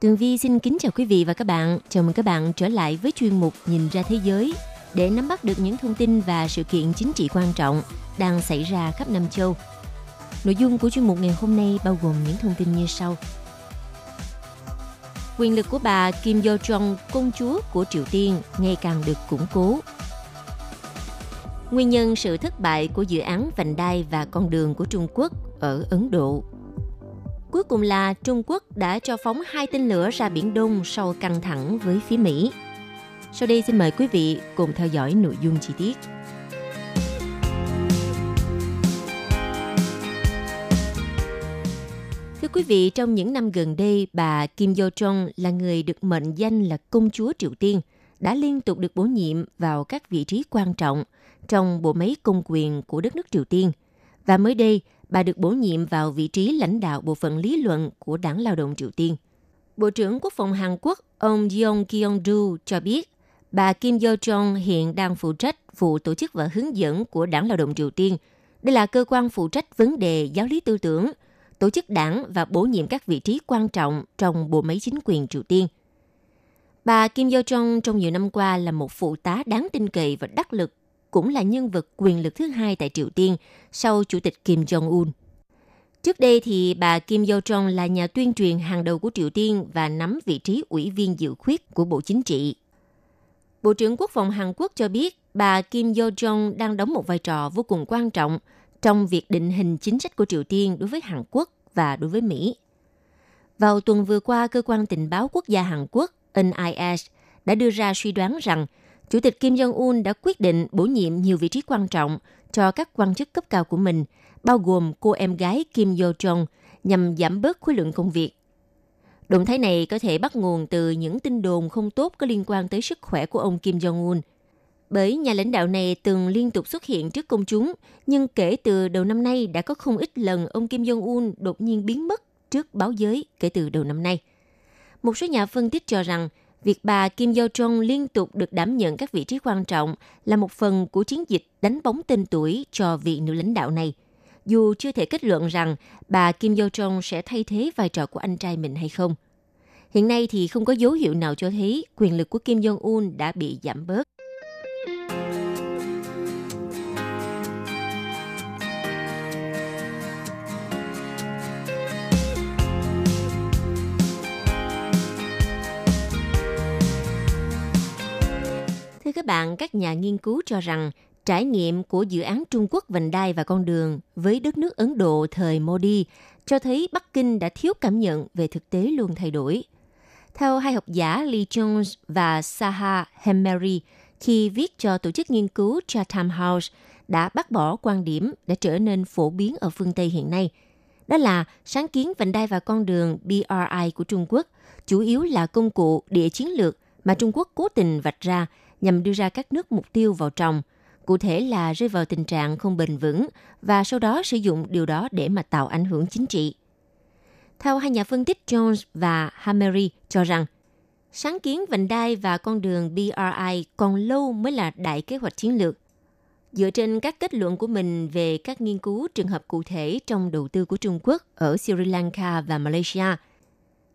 Tường Vi xin kính chào quý vị và các bạn. Chào mừng các bạn trở lại với chuyên mục Nhìn ra thế giới để nắm bắt được những thông tin và sự kiện chính trị quan trọng đang xảy ra khắp Nam châu. Nội dung của chuyên mục ngày hôm nay bao gồm những thông tin như sau. Quyền lực của bà Kim Yo Jong, công chúa của Triều Tiên, ngày càng được củng cố. Nguyên nhân sự thất bại của dự án vành đai và con đường của Trung Quốc ở Ấn Độ Cuối cùng là Trung Quốc đã cho phóng hai tên lửa ra Biển Đông sau căng thẳng với phía Mỹ. Sau đây xin mời quý vị cùng theo dõi nội dung chi tiết. Thưa quý vị, trong những năm gần đây, bà Kim Yo Jong là người được mệnh danh là công chúa Triều Tiên, đã liên tục được bổ nhiệm vào các vị trí quan trọng trong bộ máy công quyền của đất nước Triều Tiên. Và mới đây, bà được bổ nhiệm vào vị trí lãnh đạo bộ phận lý luận của Đảng Lao động Triều Tiên. Bộ trưởng Quốc phòng Hàn Quốc ông Yong Kyung-du cho biết, bà Kim Yo-jong hiện đang phụ trách vụ tổ chức và hướng dẫn của Đảng Lao động Triều Tiên. Đây là cơ quan phụ trách vấn đề giáo lý tư tưởng, tổ chức đảng và bổ nhiệm các vị trí quan trọng trong bộ máy chính quyền Triều Tiên. Bà Kim Yo-jong trong nhiều năm qua là một phụ tá đáng tin cậy và đắc lực cũng là nhân vật quyền lực thứ hai tại Triều Tiên sau Chủ tịch Kim Jong-un. Trước đây thì bà Kim Yo Jong là nhà tuyên truyền hàng đầu của Triều Tiên và nắm vị trí ủy viên dự khuyết của Bộ Chính trị. Bộ trưởng Quốc phòng Hàn Quốc cho biết bà Kim Yo Jong đang đóng một vai trò vô cùng quan trọng trong việc định hình chính sách của Triều Tiên đối với Hàn Quốc và đối với Mỹ. Vào tuần vừa qua, cơ quan tình báo quốc gia Hàn Quốc NIS đã đưa ra suy đoán rằng Chủ tịch Kim Jong-un đã quyết định bổ nhiệm nhiều vị trí quan trọng cho các quan chức cấp cao của mình, bao gồm cô em gái Kim Yo-jong, nhằm giảm bớt khối lượng công việc. Động thái này có thể bắt nguồn từ những tin đồn không tốt có liên quan tới sức khỏe của ông Kim Jong-un. Bởi nhà lãnh đạo này từng liên tục xuất hiện trước công chúng, nhưng kể từ đầu năm nay đã có không ít lần ông Kim Jong-un đột nhiên biến mất trước báo giới kể từ đầu năm nay. Một số nhà phân tích cho rằng việc bà Kim Yo Jong liên tục được đảm nhận các vị trí quan trọng là một phần của chiến dịch đánh bóng tên tuổi cho vị nữ lãnh đạo này. Dù chưa thể kết luận rằng bà Kim Yo Jong sẽ thay thế vai trò của anh trai mình hay không. Hiện nay thì không có dấu hiệu nào cho thấy quyền lực của Kim Jong Un đã bị giảm bớt. Các bạn, các nhà nghiên cứu cho rằng trải nghiệm của dự án Trung Quốc vành đai và con đường với đất nước Ấn Độ thời Modi cho thấy Bắc Kinh đã thiếu cảm nhận về thực tế luôn thay đổi. Theo hai học giả Lee Jones và Saha Hemmery, khi viết cho tổ chức nghiên cứu Chatham House đã bác bỏ quan điểm đã trở nên phổ biến ở phương Tây hiện nay. Đó là sáng kiến vành đai và con đường BRI của Trung Quốc chủ yếu là công cụ địa chiến lược mà Trung Quốc cố tình vạch ra nhằm đưa ra các nước mục tiêu vào trồng, cụ thể là rơi vào tình trạng không bền vững và sau đó sử dụng điều đó để mà tạo ảnh hưởng chính trị. Theo hai nhà phân tích Jones và Hamery cho rằng, sáng kiến vành đai và con đường BRI còn lâu mới là đại kế hoạch chiến lược. Dựa trên các kết luận của mình về các nghiên cứu trường hợp cụ thể trong đầu tư của Trung Quốc ở Sri Lanka và Malaysia,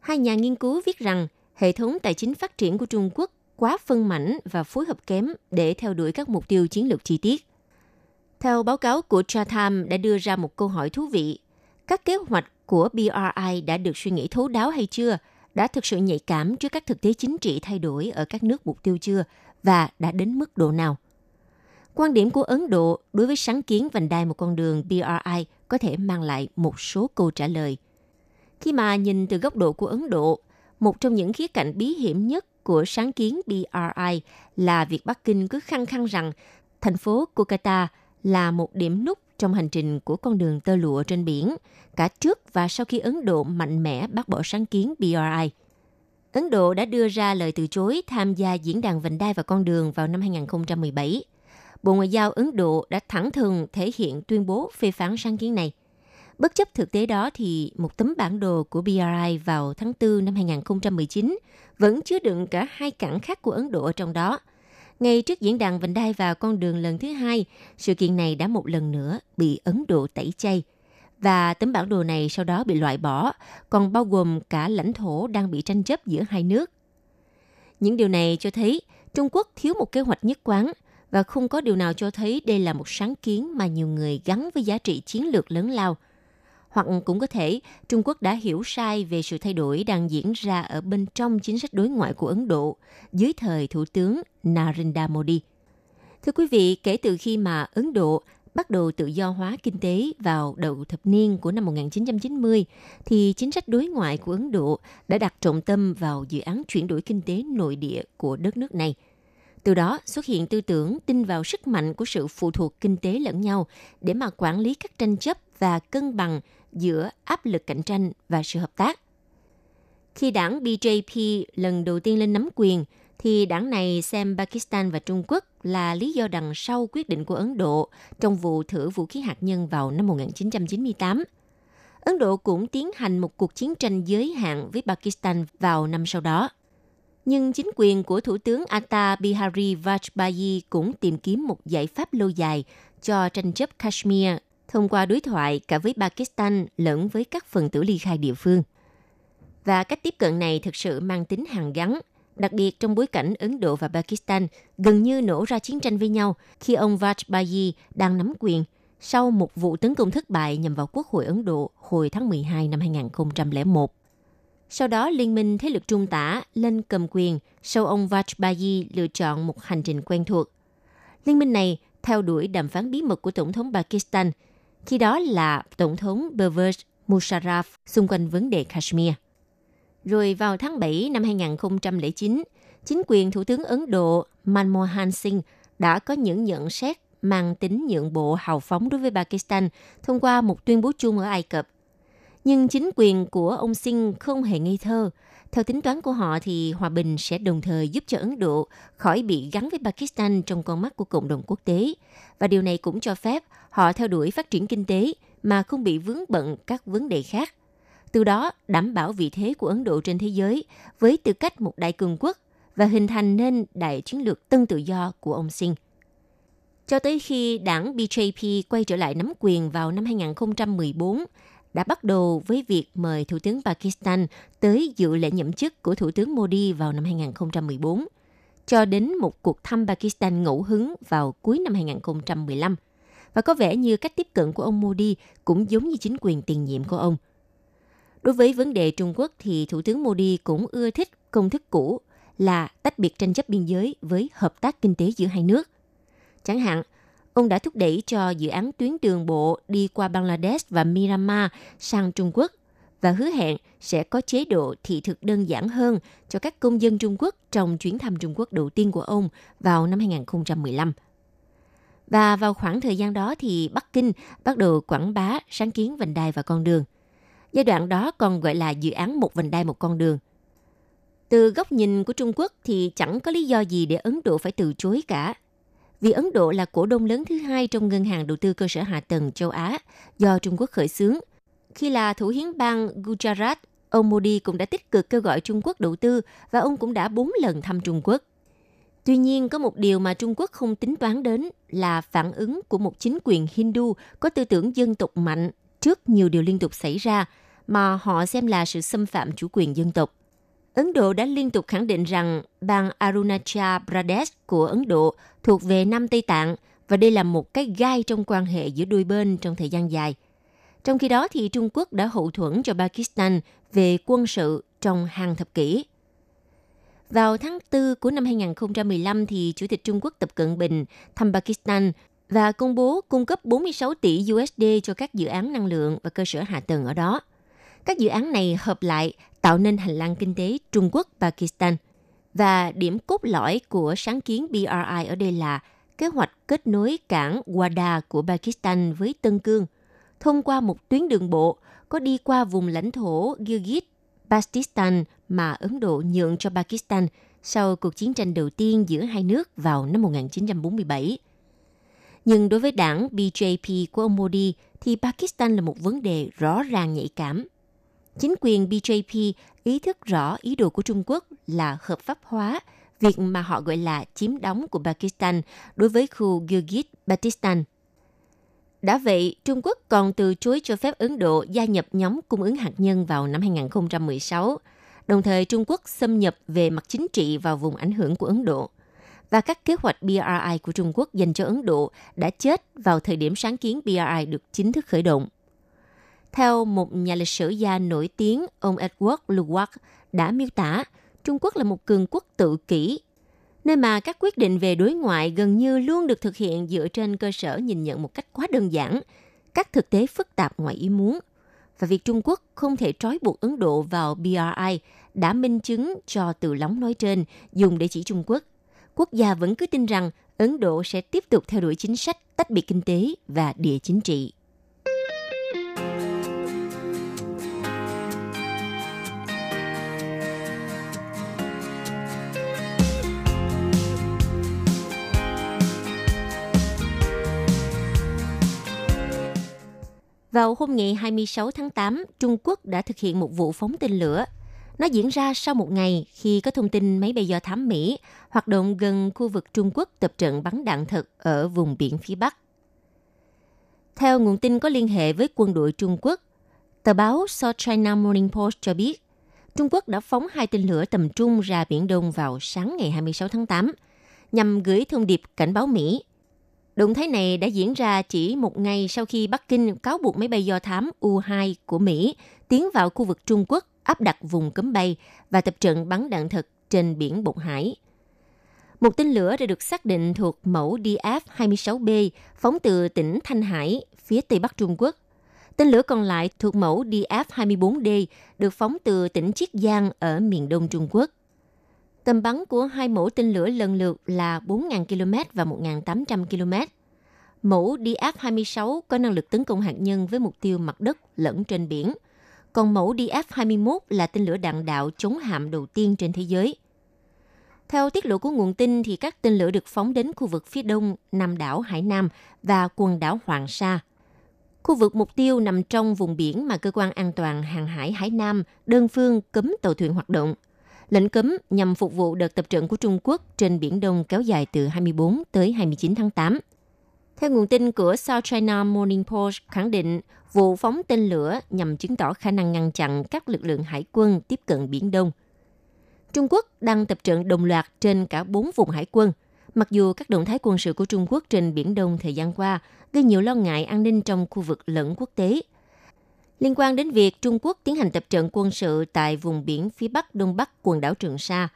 hai nhà nghiên cứu viết rằng hệ thống tài chính phát triển của Trung Quốc quá phân mảnh và phối hợp kém để theo đuổi các mục tiêu chiến lược chi tiết. Theo báo cáo của Chatham đã đưa ra một câu hỏi thú vị. Các kế hoạch của BRI đã được suy nghĩ thấu đáo hay chưa? Đã thực sự nhạy cảm trước các thực tế chính trị thay đổi ở các nước mục tiêu chưa? Và đã đến mức độ nào? Quan điểm của Ấn Độ đối với sáng kiến vành đai một con đường BRI có thể mang lại một số câu trả lời. Khi mà nhìn từ góc độ của Ấn Độ, một trong những khía cạnh bí hiểm nhất của sáng kiến BRI là việc Bắc Kinh cứ khăng khăng rằng thành phố Kolkata là một điểm nút trong hành trình của con đường tơ lụa trên biển, cả trước và sau khi Ấn Độ mạnh mẽ bác bỏ sáng kiến BRI. Ấn Độ đã đưa ra lời từ chối tham gia diễn đàn vành đai và con đường vào năm 2017. Bộ Ngoại giao Ấn Độ đã thẳng thừng thể hiện tuyên bố phê phán sáng kiến này. Bất chấp thực tế đó thì một tấm bản đồ của BRI vào tháng 4 năm 2019 vẫn chứa đựng cả hai cảng khác của Ấn Độ ở trong đó. Ngay trước diễn đàn vành đai và con đường lần thứ hai, sự kiện này đã một lần nữa bị Ấn Độ tẩy chay. Và tấm bản đồ này sau đó bị loại bỏ, còn bao gồm cả lãnh thổ đang bị tranh chấp giữa hai nước. Những điều này cho thấy Trung Quốc thiếu một kế hoạch nhất quán và không có điều nào cho thấy đây là một sáng kiến mà nhiều người gắn với giá trị chiến lược lớn lao – hoặc cũng có thể Trung Quốc đã hiểu sai về sự thay đổi đang diễn ra ở bên trong chính sách đối ngoại của Ấn Độ dưới thời Thủ tướng Narendra Modi. Thưa quý vị, kể từ khi mà Ấn Độ bắt đầu tự do hóa kinh tế vào đầu thập niên của năm 1990, thì chính sách đối ngoại của Ấn Độ đã đặt trọng tâm vào dự án chuyển đổi kinh tế nội địa của đất nước này. Từ đó xuất hiện tư tưởng tin vào sức mạnh của sự phụ thuộc kinh tế lẫn nhau để mà quản lý các tranh chấp và cân bằng giữa áp lực cạnh tranh và sự hợp tác. Khi đảng BJP lần đầu tiên lên nắm quyền, thì đảng này xem Pakistan và Trung Quốc là lý do đằng sau quyết định của Ấn Độ trong vụ thử vũ khí hạt nhân vào năm 1998. Ấn Độ cũng tiến hành một cuộc chiến tranh giới hạn với Pakistan vào năm sau đó. Nhưng chính quyền của Thủ tướng Atal Bihari Vajpayee cũng tìm kiếm một giải pháp lâu dài cho tranh chấp Kashmir thông qua đối thoại cả với Pakistan lẫn với các phần tử ly khai địa phương. Và cách tiếp cận này thực sự mang tính hàng gắn, đặc biệt trong bối cảnh Ấn Độ và Pakistan gần như nổ ra chiến tranh với nhau khi ông Vajpayee đang nắm quyền sau một vụ tấn công thất bại nhằm vào Quốc hội Ấn Độ hồi tháng 12 năm 2001. Sau đó, Liên minh Thế lực Trung tả lên cầm quyền sau ông Vajpayee lựa chọn một hành trình quen thuộc. Liên minh này theo đuổi đàm phán bí mật của Tổng thống Pakistan – khi đó là Tổng thống Pervez Musharraf xung quanh vấn đề Kashmir. Rồi vào tháng 7 năm 2009, chính quyền Thủ tướng Ấn Độ Manmohan Singh đã có những nhận xét mang tính nhượng bộ hào phóng đối với Pakistan thông qua một tuyên bố chung ở Ai Cập. Nhưng chính quyền của ông Singh không hề ngây thơ. Theo tính toán của họ thì hòa bình sẽ đồng thời giúp cho Ấn Độ khỏi bị gắn với Pakistan trong con mắt của cộng đồng quốc tế. Và điều này cũng cho phép họ theo đuổi phát triển kinh tế mà không bị vướng bận các vấn đề khác. Từ đó đảm bảo vị thế của Ấn Độ trên thế giới với tư cách một đại cường quốc và hình thành nên đại chiến lược tân tự do của ông Singh. Cho tới khi đảng BJP quay trở lại nắm quyền vào năm 2014, đã bắt đầu với việc mời Thủ tướng Pakistan tới dự lễ nhậm chức của Thủ tướng Modi vào năm 2014, cho đến một cuộc thăm Pakistan ngẫu hứng vào cuối năm 2015 – và có vẻ như cách tiếp cận của ông Modi cũng giống như chính quyền tiền nhiệm của ông. Đối với vấn đề Trung Quốc thì Thủ tướng Modi cũng ưa thích công thức cũ là tách biệt tranh chấp biên giới với hợp tác kinh tế giữa hai nước. Chẳng hạn, ông đã thúc đẩy cho dự án tuyến đường bộ đi qua Bangladesh và Myanmar sang Trung Quốc và hứa hẹn sẽ có chế độ thị thực đơn giản hơn cho các công dân Trung Quốc trong chuyến thăm Trung Quốc đầu tiên của ông vào năm 2015. Và vào khoảng thời gian đó thì Bắc Kinh bắt đầu quảng bá, sáng kiến vành đai và con đường. Giai đoạn đó còn gọi là dự án một vành đai, một con đường. Từ góc nhìn của Trung Quốc thì chẳng có lý do gì để Ấn Độ phải từ chối cả. Vì Ấn Độ là cổ đông lớn thứ hai trong ngân hàng đầu tư cơ sở hạ tầng châu Á do Trung Quốc khởi xướng. Khi là thủ hiến bang Gujarat, ông Modi cũng đã tích cực kêu gọi Trung Quốc đầu tư và ông cũng đã bốn lần thăm Trung Quốc. Tuy nhiên, có một điều mà Trung Quốc không tính toán đến là phản ứng của một chính quyền Hindu có tư tưởng dân tộc mạnh trước nhiều điều liên tục xảy ra mà họ xem là sự xâm phạm chủ quyền dân tộc. Ấn Độ đã liên tục khẳng định rằng bang Arunachal Pradesh của Ấn Độ thuộc về Nam Tây Tạng và đây là một cái gai trong quan hệ giữa đôi bên trong thời gian dài. Trong khi đó thì Trung Quốc đã hậu thuẫn cho Pakistan về quân sự trong hàng thập kỷ. Vào tháng 4 của năm 2015 thì Chủ tịch Trung Quốc Tập Cận Bình thăm Pakistan và công bố cung cấp 46 tỷ USD cho các dự án năng lượng và cơ sở hạ tầng ở đó. Các dự án này hợp lại tạo nên hành lang kinh tế Trung Quốc-Pakistan. Và điểm cốt lõi của sáng kiến BRI ở đây là kế hoạch kết nối cảng Wada của Pakistan với Tân Cương thông qua một tuyến đường bộ có đi qua vùng lãnh thổ Gilgit, Baltistan mà Ấn Độ nhượng cho Pakistan sau cuộc chiến tranh đầu tiên giữa hai nước vào năm 1947. Nhưng đối với đảng BJP của ông Modi thì Pakistan là một vấn đề rõ ràng nhạy cảm. Chính quyền BJP ý thức rõ ý đồ của Trung Quốc là hợp pháp hóa việc mà họ gọi là chiếm đóng của Pakistan đối với khu Gilgit-Baltistan. Đã vậy, Trung Quốc còn từ chối cho phép Ấn Độ gia nhập nhóm cung ứng hạt nhân vào năm 2016. Đồng thời, Trung Quốc xâm nhập về mặt chính trị vào vùng ảnh hưởng của Ấn Độ. Và các kế hoạch BRI của Trung Quốc dành cho Ấn Độ đã chết vào thời điểm sáng kiến BRI được chính thức khởi động. Theo một nhà lịch sử gia nổi tiếng, ông Edward Luwak đã miêu tả Trung Quốc là một cường quốc tự kỷ, nơi mà các quyết định về đối ngoại gần như luôn được thực hiện dựa trên cơ sở nhìn nhận một cách quá đơn giản, các thực tế phức tạp ngoài ý muốn. Và việc Trung Quốc không thể trói buộc Ấn Độ vào BRI đã minh chứng cho từ lóng nói trên dùng để chỉ Trung Quốc. Quốc gia vẫn cứ tin rằng Ấn Độ sẽ tiếp tục theo đuổi chính sách tách biệt kinh tế và địa chính trị. Vào hôm ngày 26 tháng 8, Trung Quốc đã thực hiện một vụ phóng tên lửa. Nó diễn ra sau một ngày khi có thông tin máy bay do thám Mỹ hoạt động gần khu vực Trung Quốc tập trận bắn đạn thật ở vùng biển phía Bắc. Theo nguồn tin có liên hệ với quân đội Trung Quốc, tờ báo South China Morning Post cho biết, Trung Quốc đã phóng hai tên lửa tầm trung ra Biển Đông vào sáng ngày 26 tháng 8, nhằm gửi thông điệp cảnh báo Mỹ Động thái này đã diễn ra chỉ một ngày sau khi Bắc Kinh cáo buộc máy bay do thám U-2 của Mỹ tiến vào khu vực Trung Quốc áp đặt vùng cấm bay và tập trận bắn đạn thật trên biển Bột Hải. Một tên lửa đã được xác định thuộc mẫu DF-26B phóng từ tỉnh Thanh Hải, phía tây bắc Trung Quốc. Tên lửa còn lại thuộc mẫu DF-24D được phóng từ tỉnh Chiết Giang ở miền đông Trung Quốc. Tầm bắn của hai mẫu tên lửa lần lượt là 4.000 km và 1.800 km. Mẫu DF-26 có năng lực tấn công hạt nhân với mục tiêu mặt đất lẫn trên biển. Còn mẫu DF-21 là tên lửa đạn đạo chống hạm đầu tiên trên thế giới. Theo tiết lộ của nguồn tin, thì các tên lửa được phóng đến khu vực phía đông Nam đảo Hải Nam và quần đảo Hoàng Sa. Khu vực mục tiêu nằm trong vùng biển mà Cơ quan An toàn Hàng hải Hải Nam đơn phương cấm tàu thuyền hoạt động – Lệnh cấm nhằm phục vụ đợt tập trận của Trung Quốc trên Biển Đông kéo dài từ 24 tới 29 tháng 8. Theo nguồn tin của South China Morning Post khẳng định, vụ phóng tên lửa nhằm chứng tỏ khả năng ngăn chặn các lực lượng hải quân tiếp cận Biển Đông. Trung Quốc đang tập trận đồng loạt trên cả bốn vùng hải quân. Mặc dù các động thái quân sự của Trung Quốc trên Biển Đông thời gian qua gây nhiều lo ngại an ninh trong khu vực lẫn quốc tế, liên quan đến việc Trung Quốc tiến hành tập trận quân sự tại vùng biển phía bắc đông bắc quần đảo Trường Sa.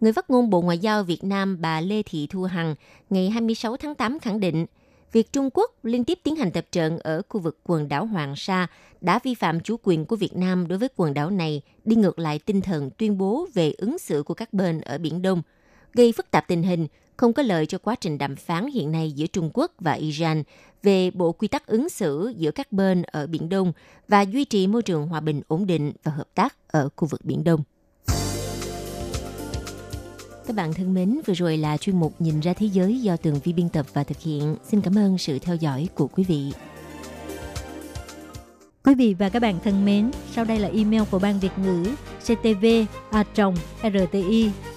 Người phát ngôn Bộ Ngoại giao Việt Nam bà Lê Thị Thu Hằng ngày 26 tháng 8 khẳng định, việc Trung Quốc liên tiếp tiến hành tập trận ở khu vực quần đảo Hoàng Sa đã vi phạm chủ quyền của Việt Nam đối với quần đảo này, đi ngược lại tinh thần tuyên bố về ứng xử của các bên ở Biển Đông, gây phức tạp tình hình, không có lợi cho quá trình đàm phán hiện nay giữa Trung Quốc và Iran về bộ quy tắc ứng xử giữa các bên ở Biển Đông và duy trì môi trường hòa bình ổn định và hợp tác ở khu vực Biển Đông. Các bạn thân mến, vừa rồi là chuyên mục Nhìn ra thế giới do Tường Vi biên tập và thực hiện. Xin cảm ơn sự theo dõi của quý vị. Quý vị và các bạn thân mến, sau đây là email của Ban Việt ngữ ctv a rti